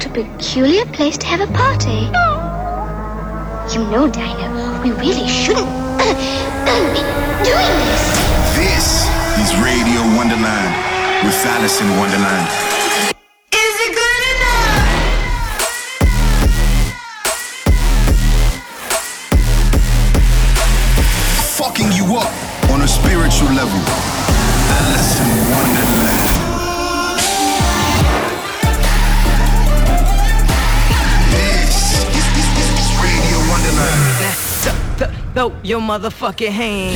What a peculiar place to have a party. You know, Dino, we really shouldn't be doing this. This is Radio Wonderland with Alison Wonderland. Throw your motherfucking hand.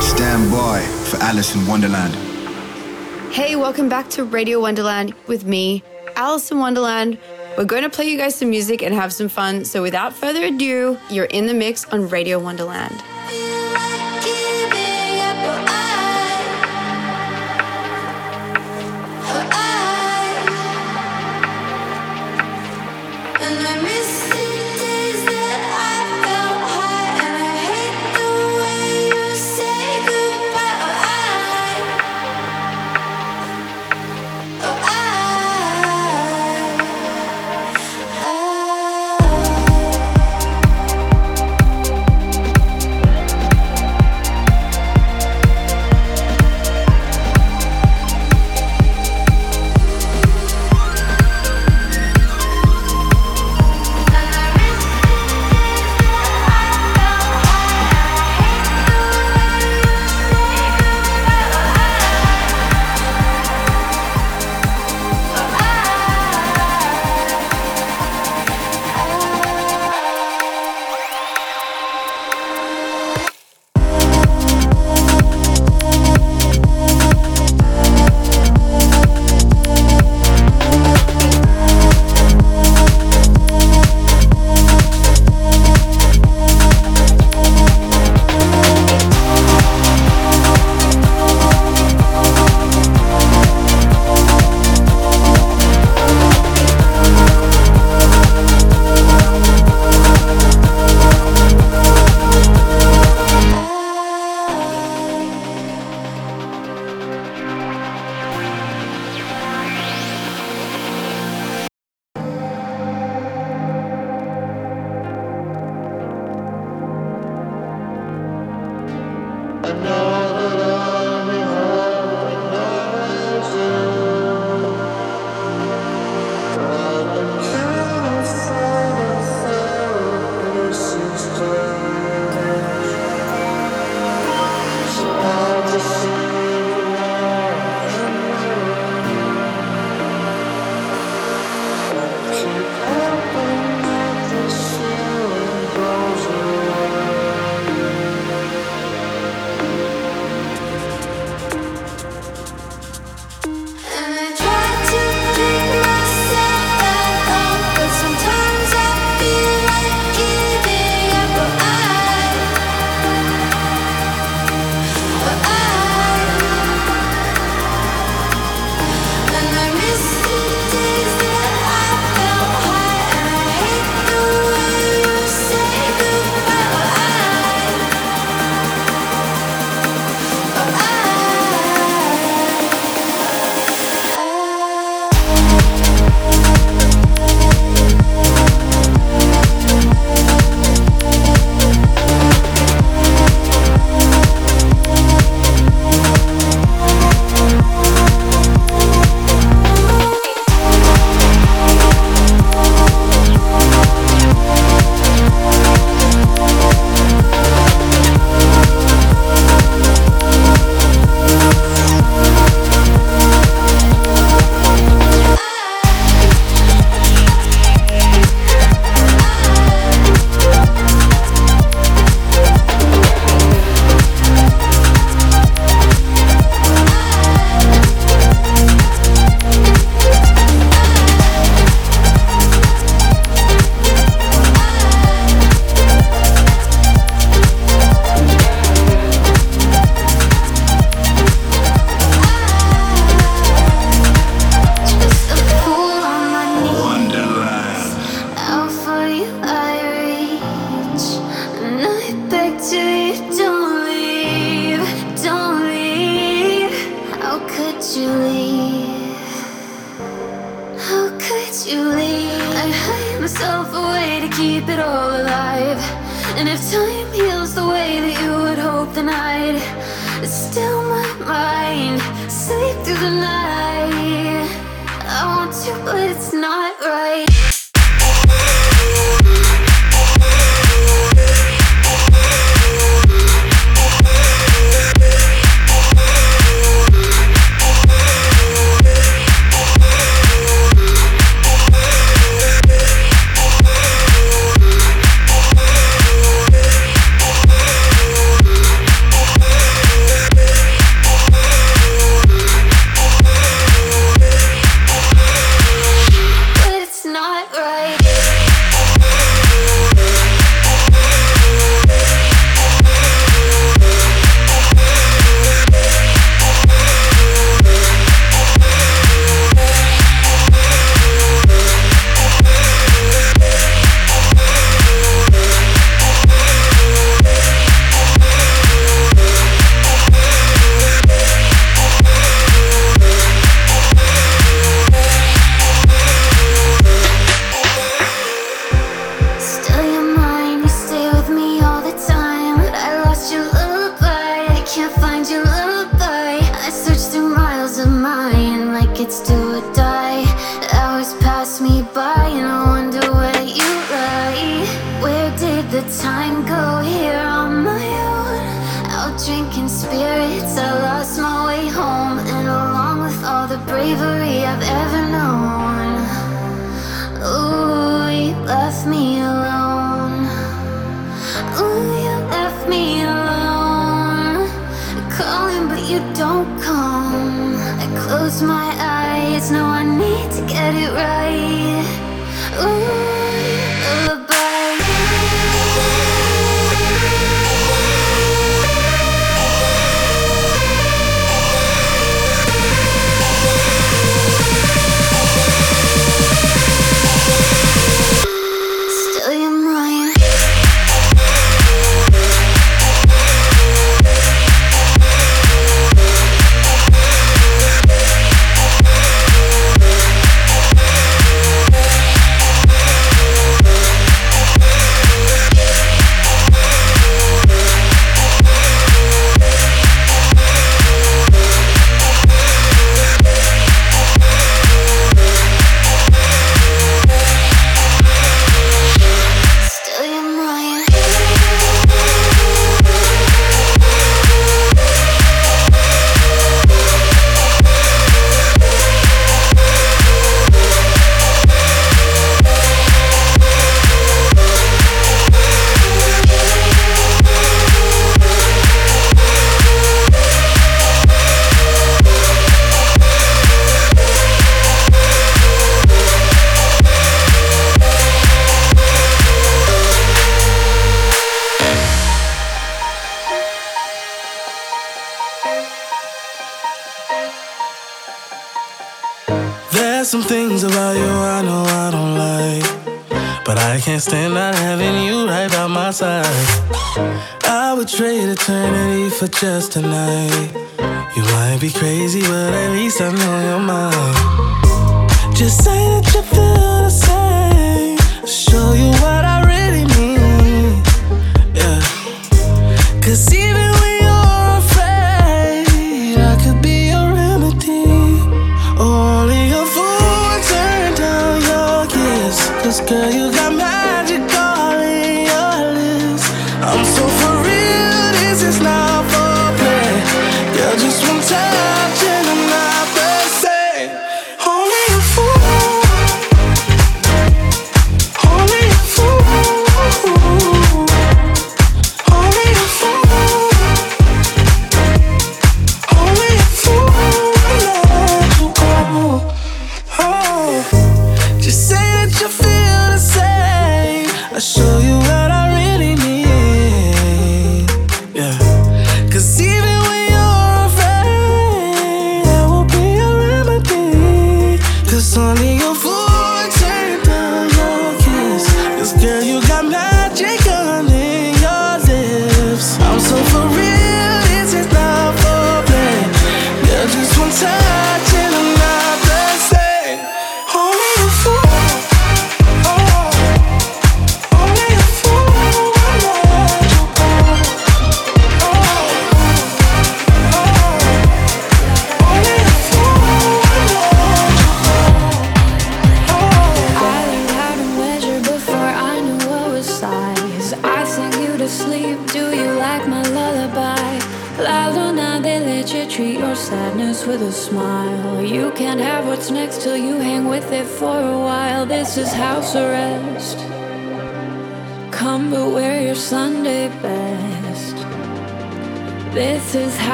Stand by for Alison Wonderland. Hey, welcome back to Radio Wonderland with me, Alison Wonderland. We're going to play you guys some music and have some fun. So, without further ado, you're in the mix on Radio Wonderland.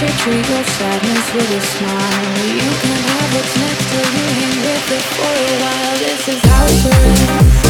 you treat your sadness with a smile. You can have what's next to you, hang with it for a while. This is house arrest.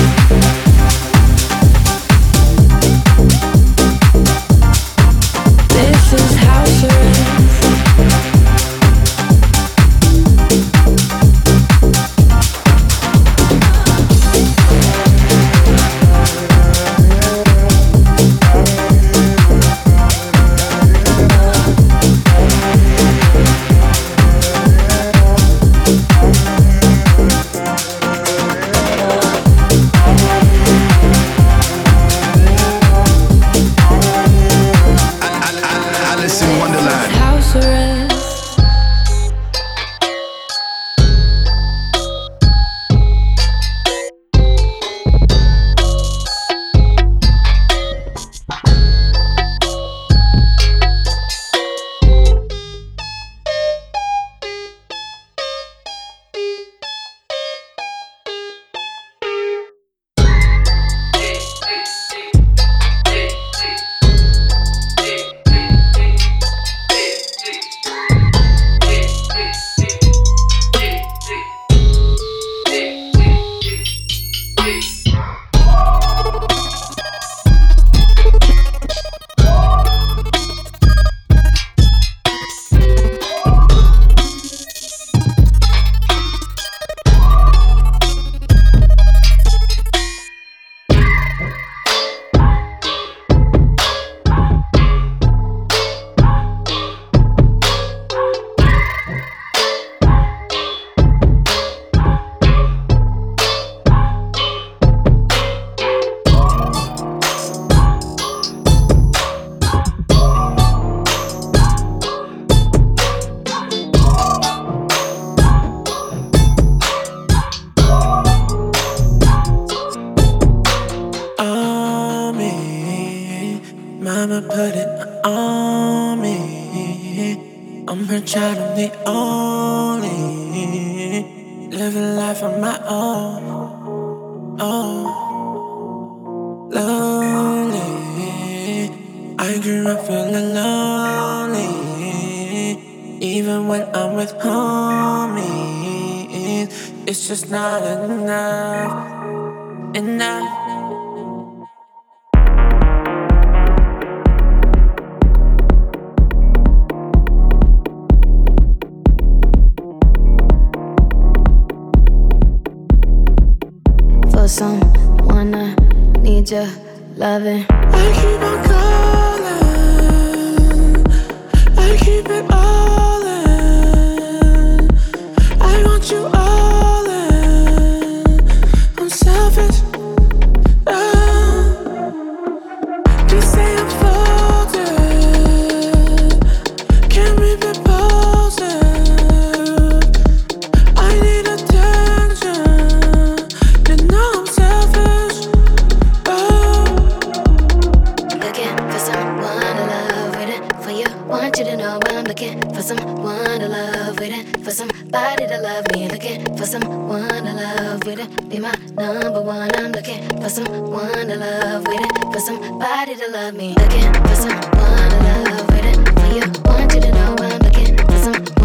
someone to love waiting. For somebody to love me. Looking for someone to love waiting it. Be my number one. I'm looking for someone to love waiting. For somebody to love me. Looking for someone to love waiting. For you, want you to know I'm looking for someone.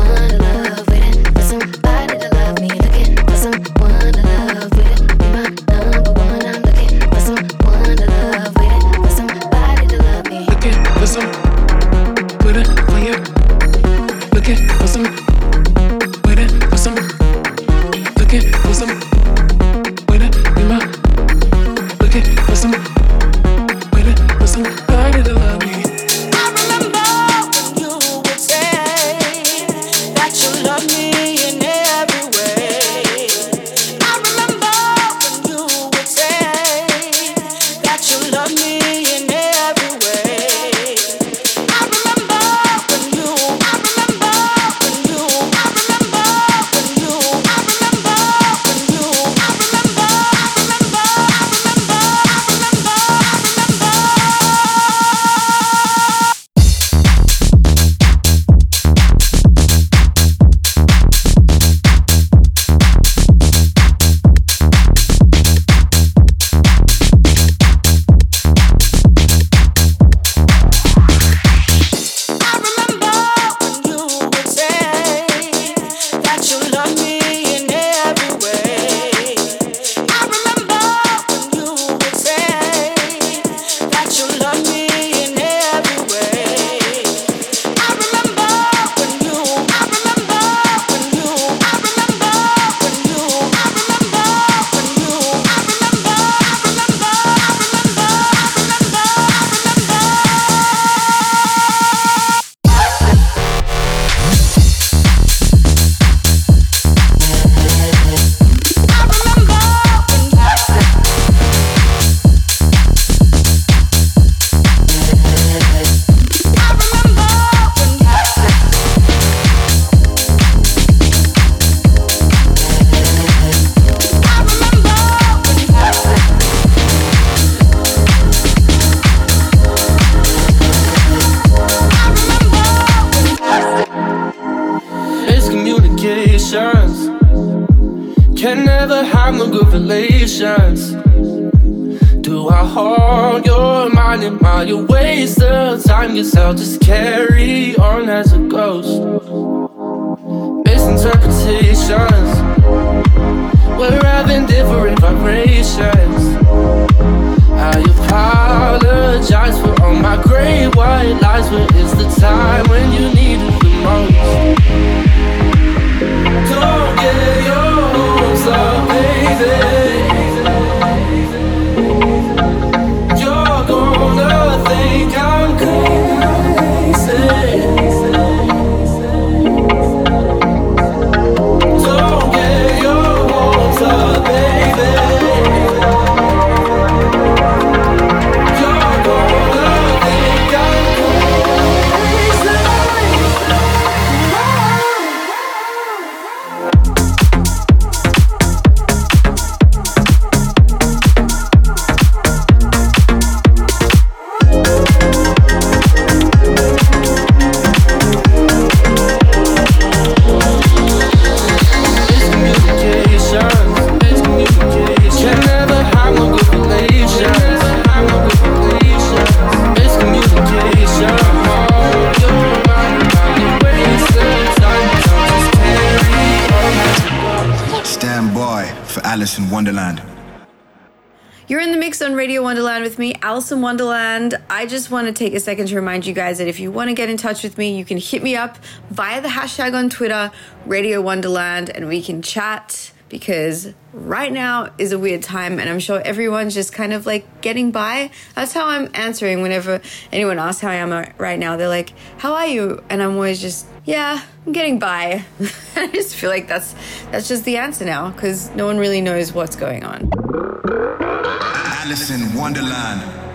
Alison Wonderland. I just want to take a second to remind you guys that if you want to get in touch with me, you can hit me up via the hashtag on Twitter, Radio Wonderland, and we can chat because right now is a weird time and I'm sure everyone's just kind of like getting by. That's how I'm answering whenever anyone asks how I am right now. They're like, How are you? And I'm always just, Yeah, I'm getting by. I just feel like that's that's just the answer now because no one really knows what's going on. Alison Wonderland.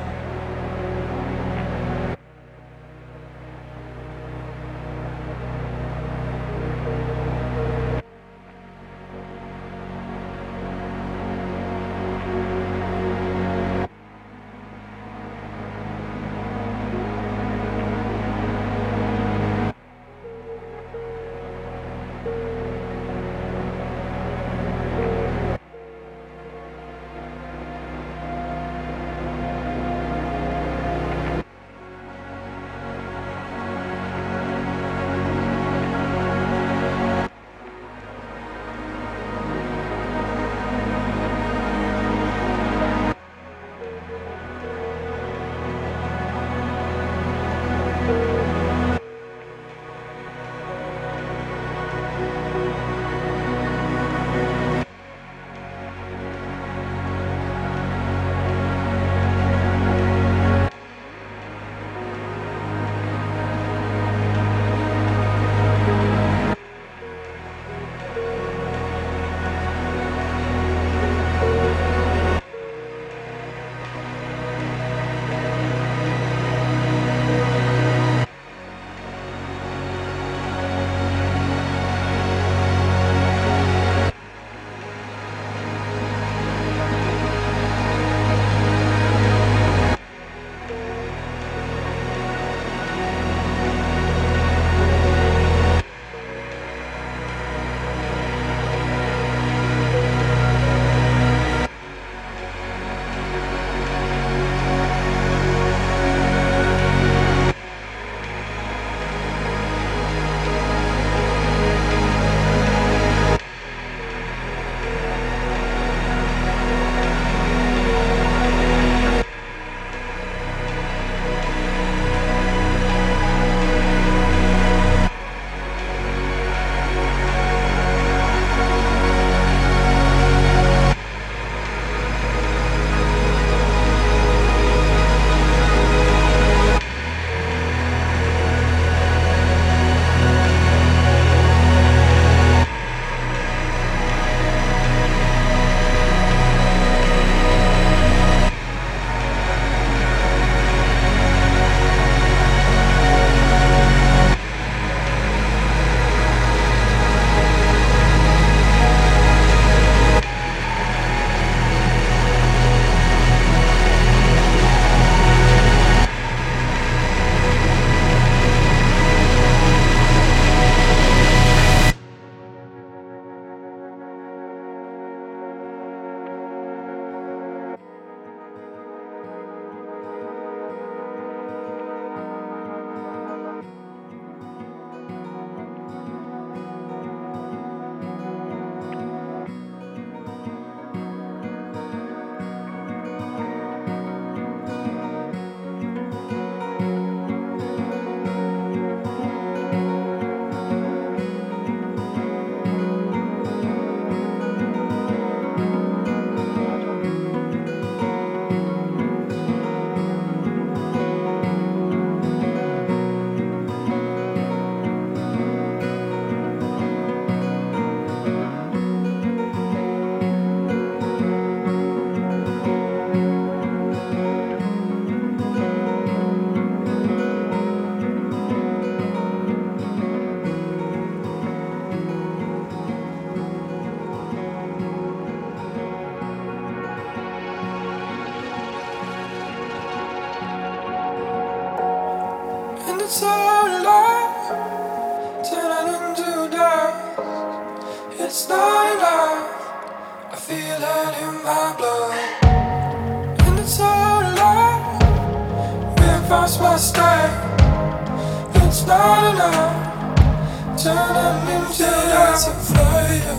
There's a fire.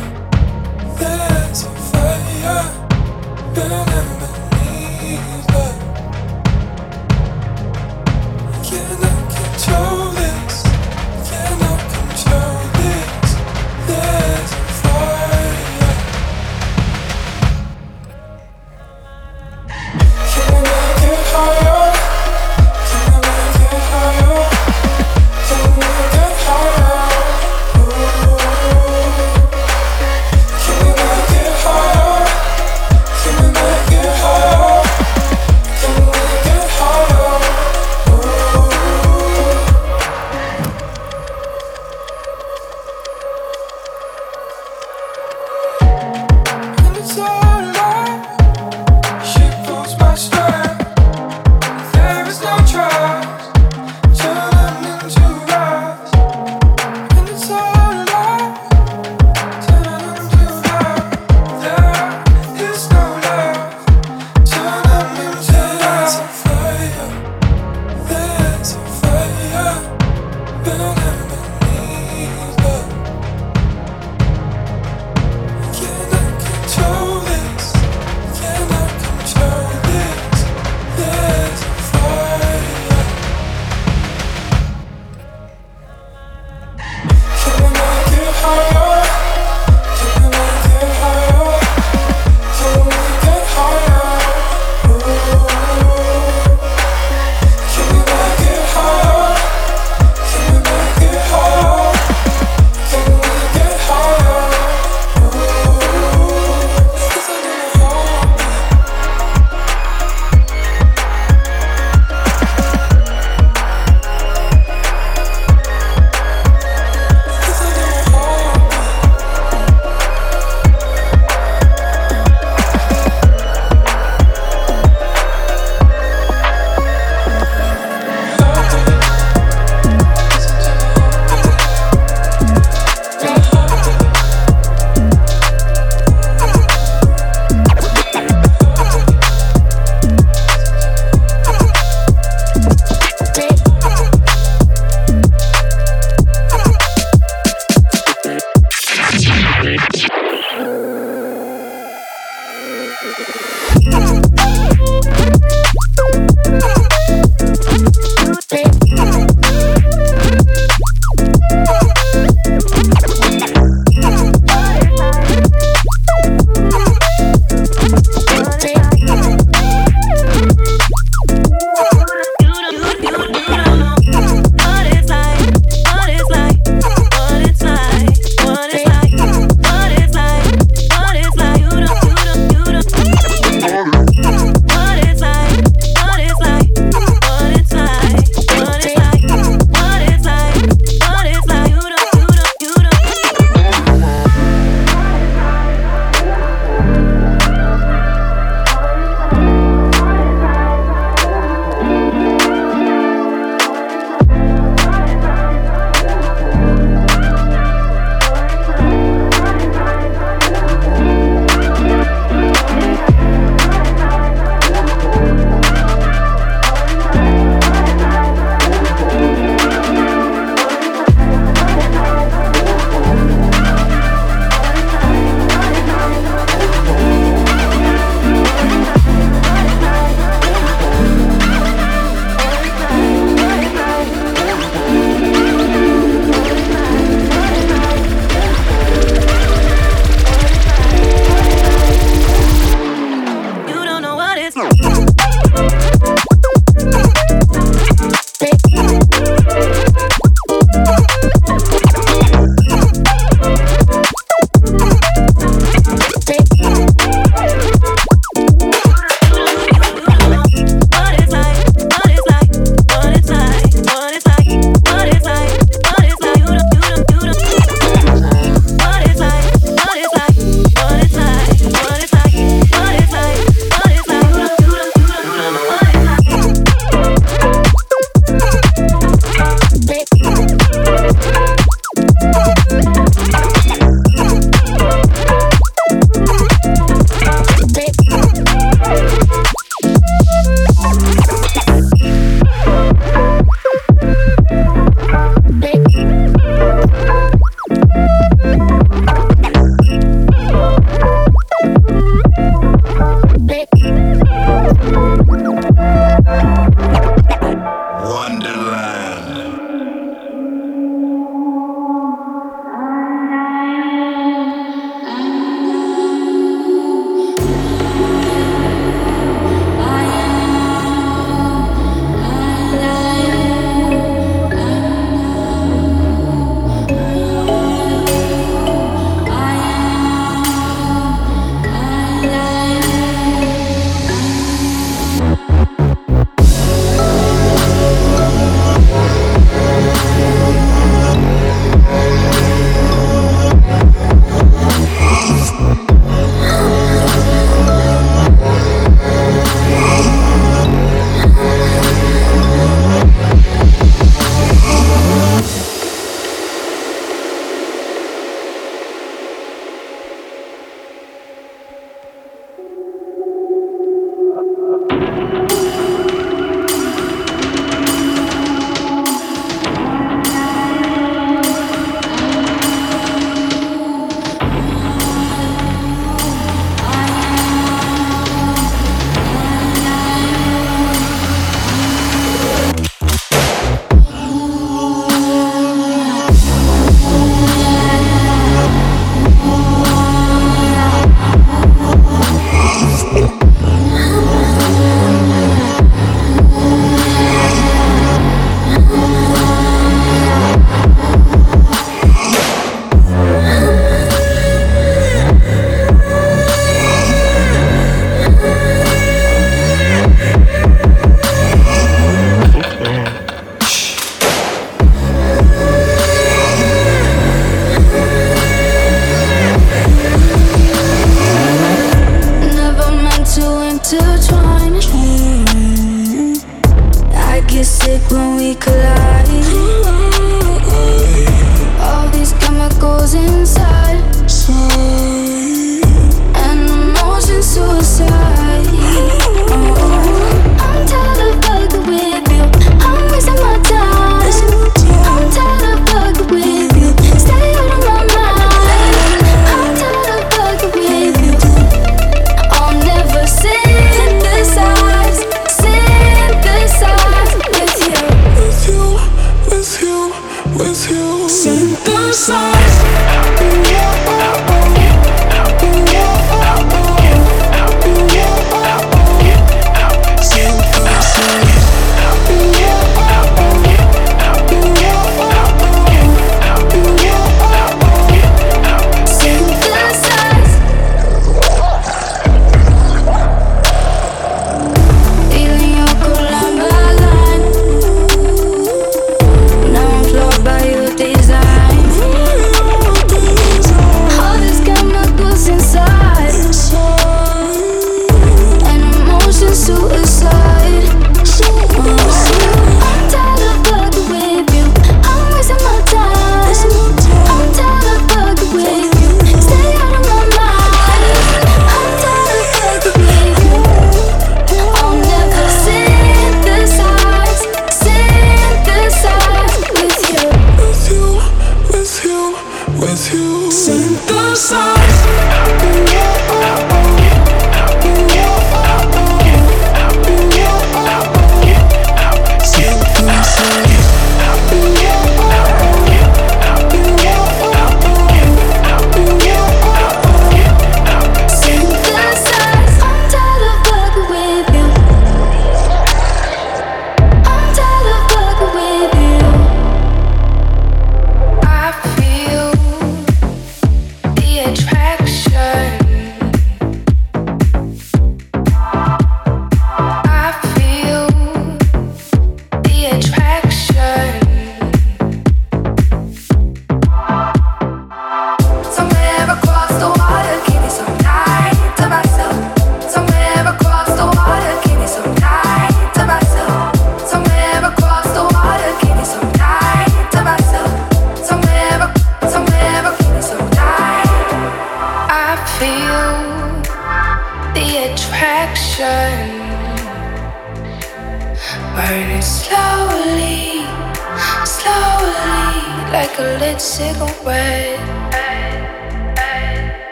Lights of fire. Burning beneath.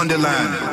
Somewhere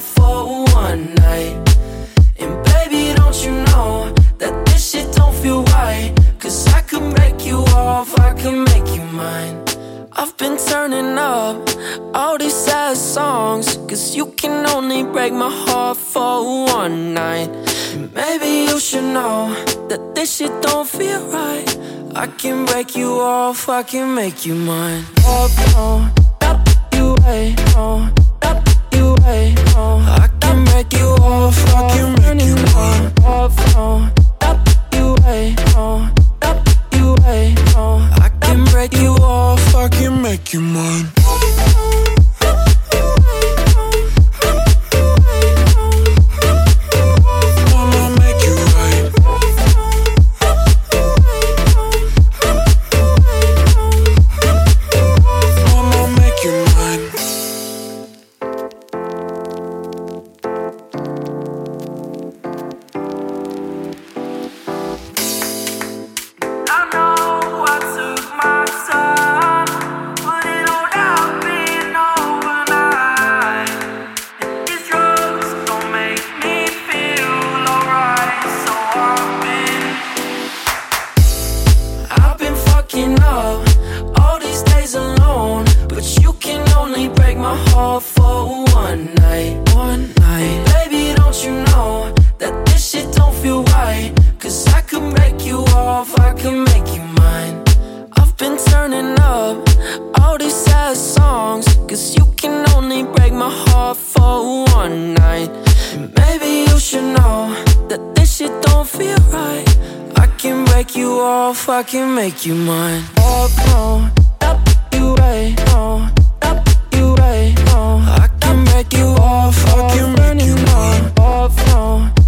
for one night. And baby, don't you know that this shit don't feel I could make you off, I could make you mine. I've been turning up all these sad songs. Cause you can only break my heart for one night. And maybe you should know that this shit don't feel right. I can break you off, I can make you mine. Love, no, not you, wait, no away. No, I can make you off. I can make you off. No, that you way. No, that you way. No, I can break you off. I can make you mine. don't feel right. I can break you off, I can make you mine. Up, no, up, you right, no Up, you right, no. I can break you off, I can make you mine. Up, no.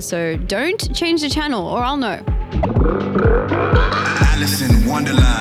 so don't change the channel or I'll know. Alison Wonderland.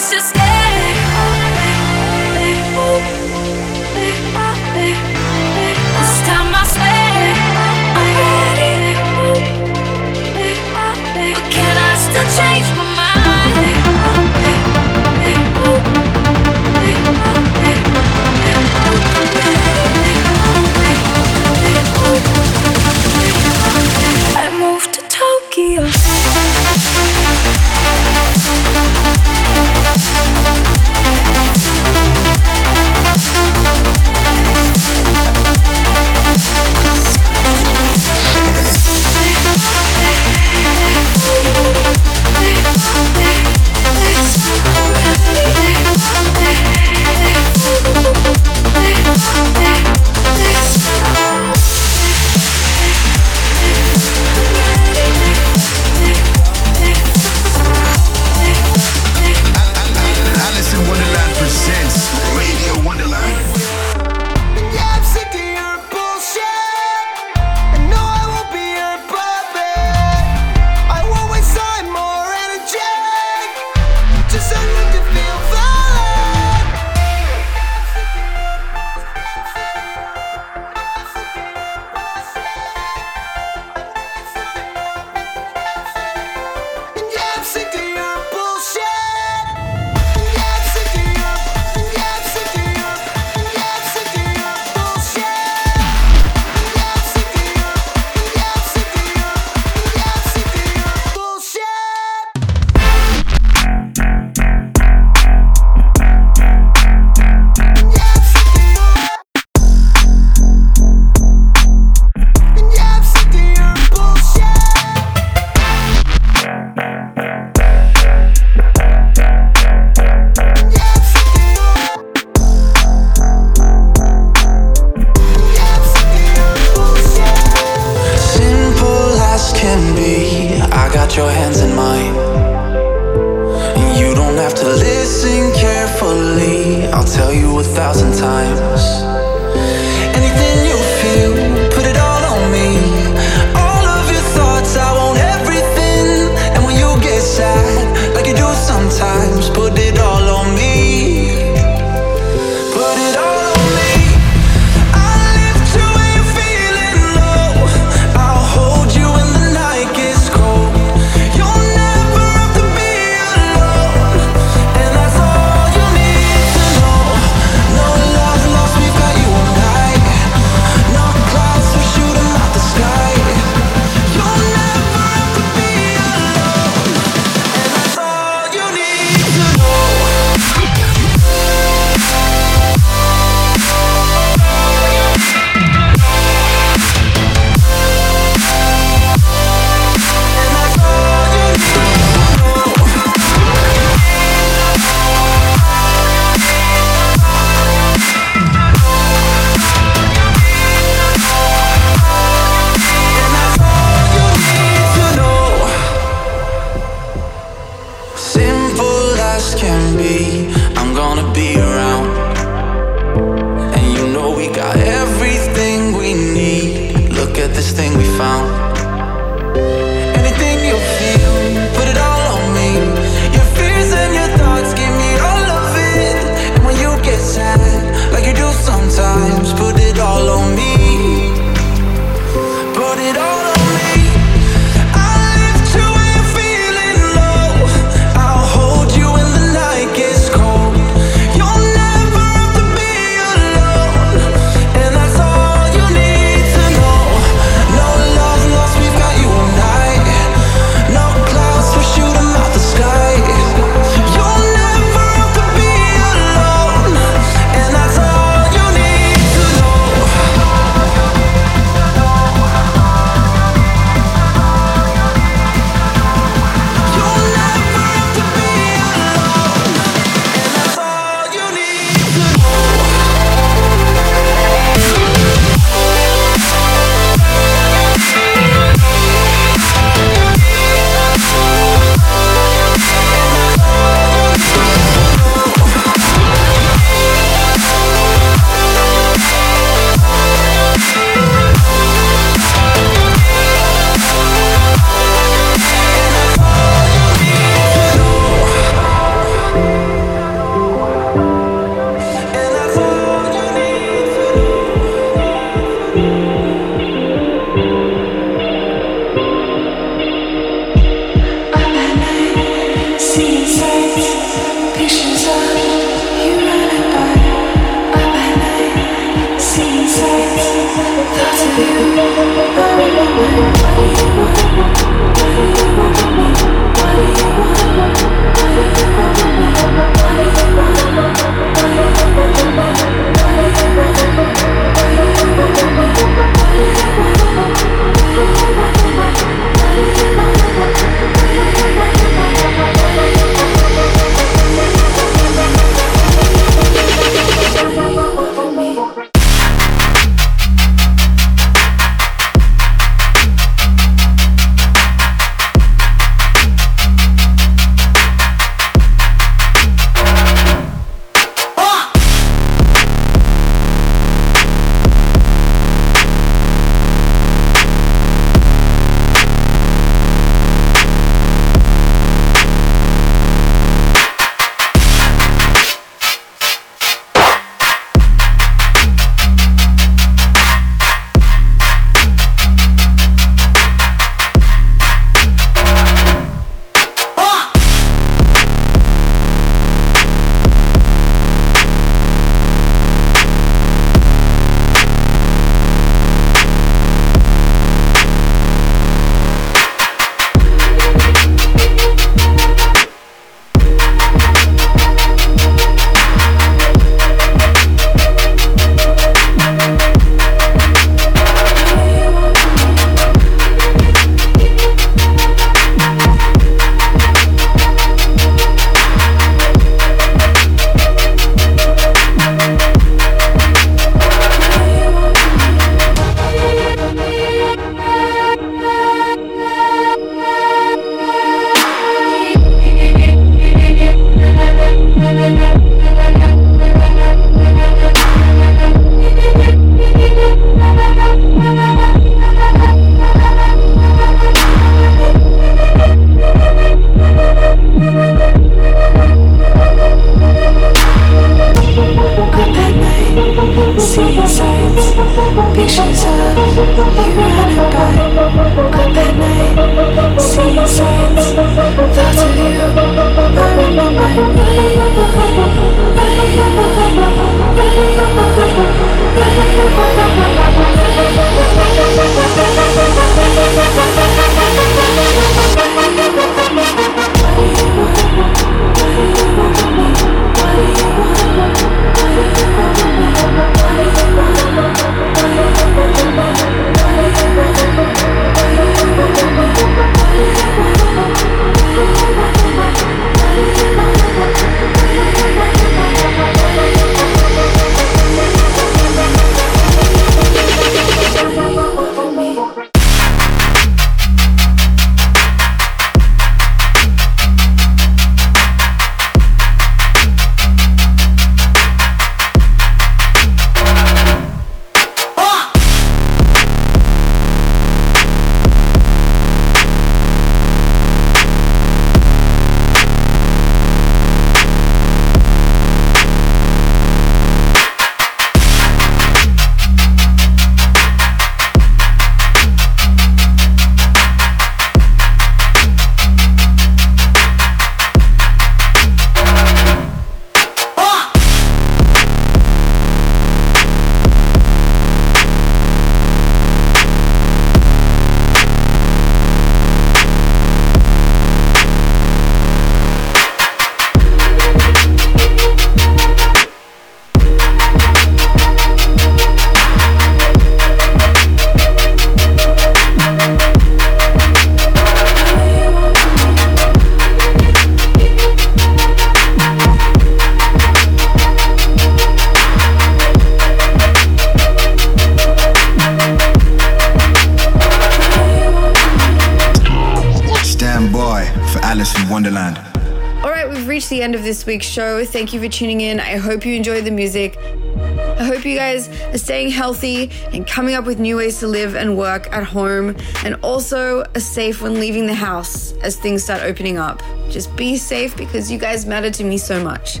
Week's show. Thank you for tuning in. I hope you enjoyed the music. I hope you guys are staying healthy and coming up with new ways to live and work at home, and also are safe when leaving the house as things start opening up. Just be safe because you guys matter to me so much.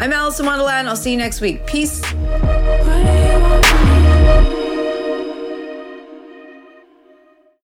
I'm Alison Wonderland. I'll see you next week. Peace.